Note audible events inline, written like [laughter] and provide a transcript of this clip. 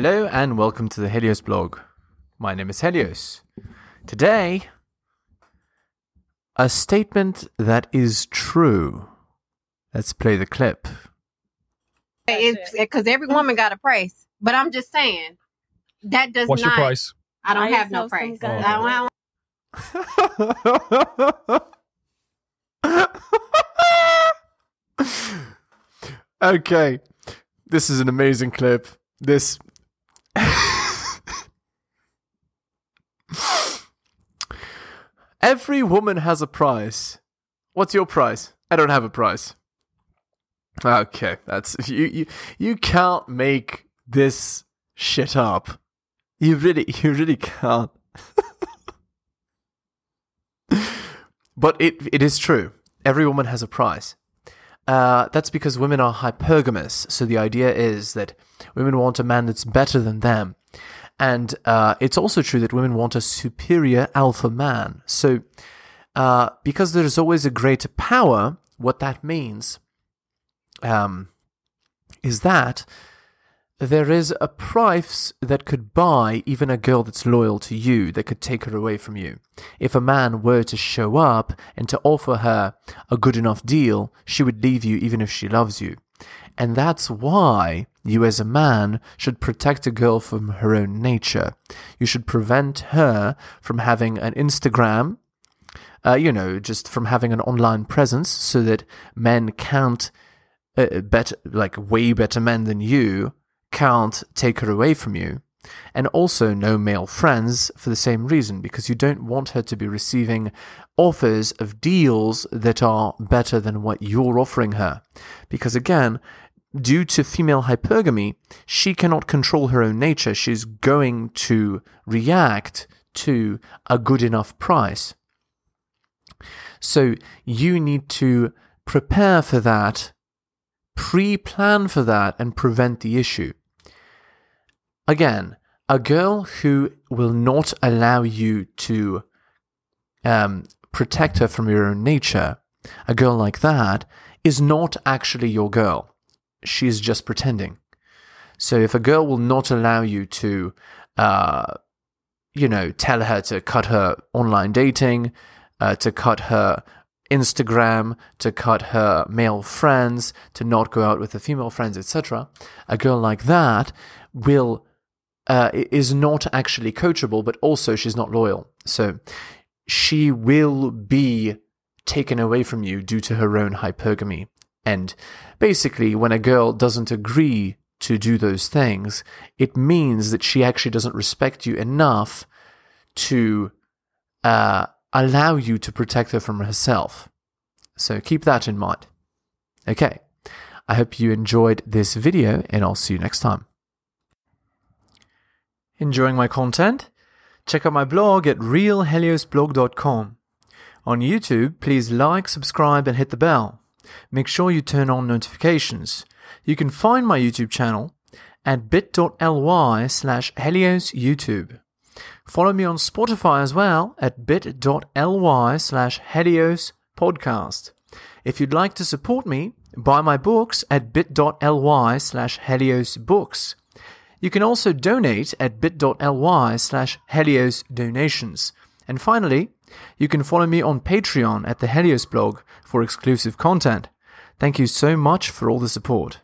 Hello and welcome to the Helios blog. My name is Helios. Today, a statement that is true. Let's play the clip. because every woman got a price. But I'm just saying that does not What's not. your price? I don't I have no price. guys- oh, I don't [laughs] have. okay, this is an amazing clip. This. [laughs] Every woman has a price. What's your price? I don't have a price. Okay, that's you. You you can't make this shit up. You really, [laughs] you really can't. [laughs] but it it is true. Every woman has a price. Uh, that's because women are hypergamous. So the idea is that women want a man that's better than them. And uh, it's also true that women want a superior alpha man. So uh, because there is always a greater power, what that means um, is that there is a price that could buy even a girl that's loyal to you, that could take her away from you. If a man were to show up and to offer her a good enough deal, she would leave you even if she loves you. And that's why you, as a man, should protect a girl from her own nature. You should prevent her from having an Instagram, uh, you know, just from having an online presence so that men can't, uh, better, like way better men than you, can't take her away from you. And also no male friends for the same reason, because you don't want her to be receiving offers of deals that are better than what you're offering her. Because again, due to female hypergamy, she cannot control her own nature. She's going to react to a good enough price. So you need to prepare for that, pre plan for that, and prevent the issue. Again, a girl who will not allow you to um, protect her from your own nature, a girl like that, is not actually your girl. She's just pretending. So if a girl will not allow you to, uh, you know, tell her to cut her online dating, uh, to cut her Instagram, to cut her male friends, to not go out with her female friends, etc., a girl like that will uh, is not actually coachable, but also she's not loyal. So she will be taken away from you due to her own hypergamy. And basically, when a girl doesn't agree to do those things, it means that she actually doesn't respect you enough to uh, allow you to protect her from herself. So keep that in mind. Okay, I hope you enjoyed this video, and I'll see you next time. Enjoying my content? Check out my blog at realheliosblog.com. On YouTube, please like, subscribe, and hit the bell. Make sure you turn on notifications. You can find my YouTube channel at bit.ly slash heliosyoutube. Follow me on Spotify as well at bit.ly slash helios podcast. If you'd like to support me, buy my books at bit.ly slash helios books. You can also donate at bit.ly slash Helios donations. And finally, you can follow me on Patreon at the Helios blog for exclusive content. Thank you so much for all the support.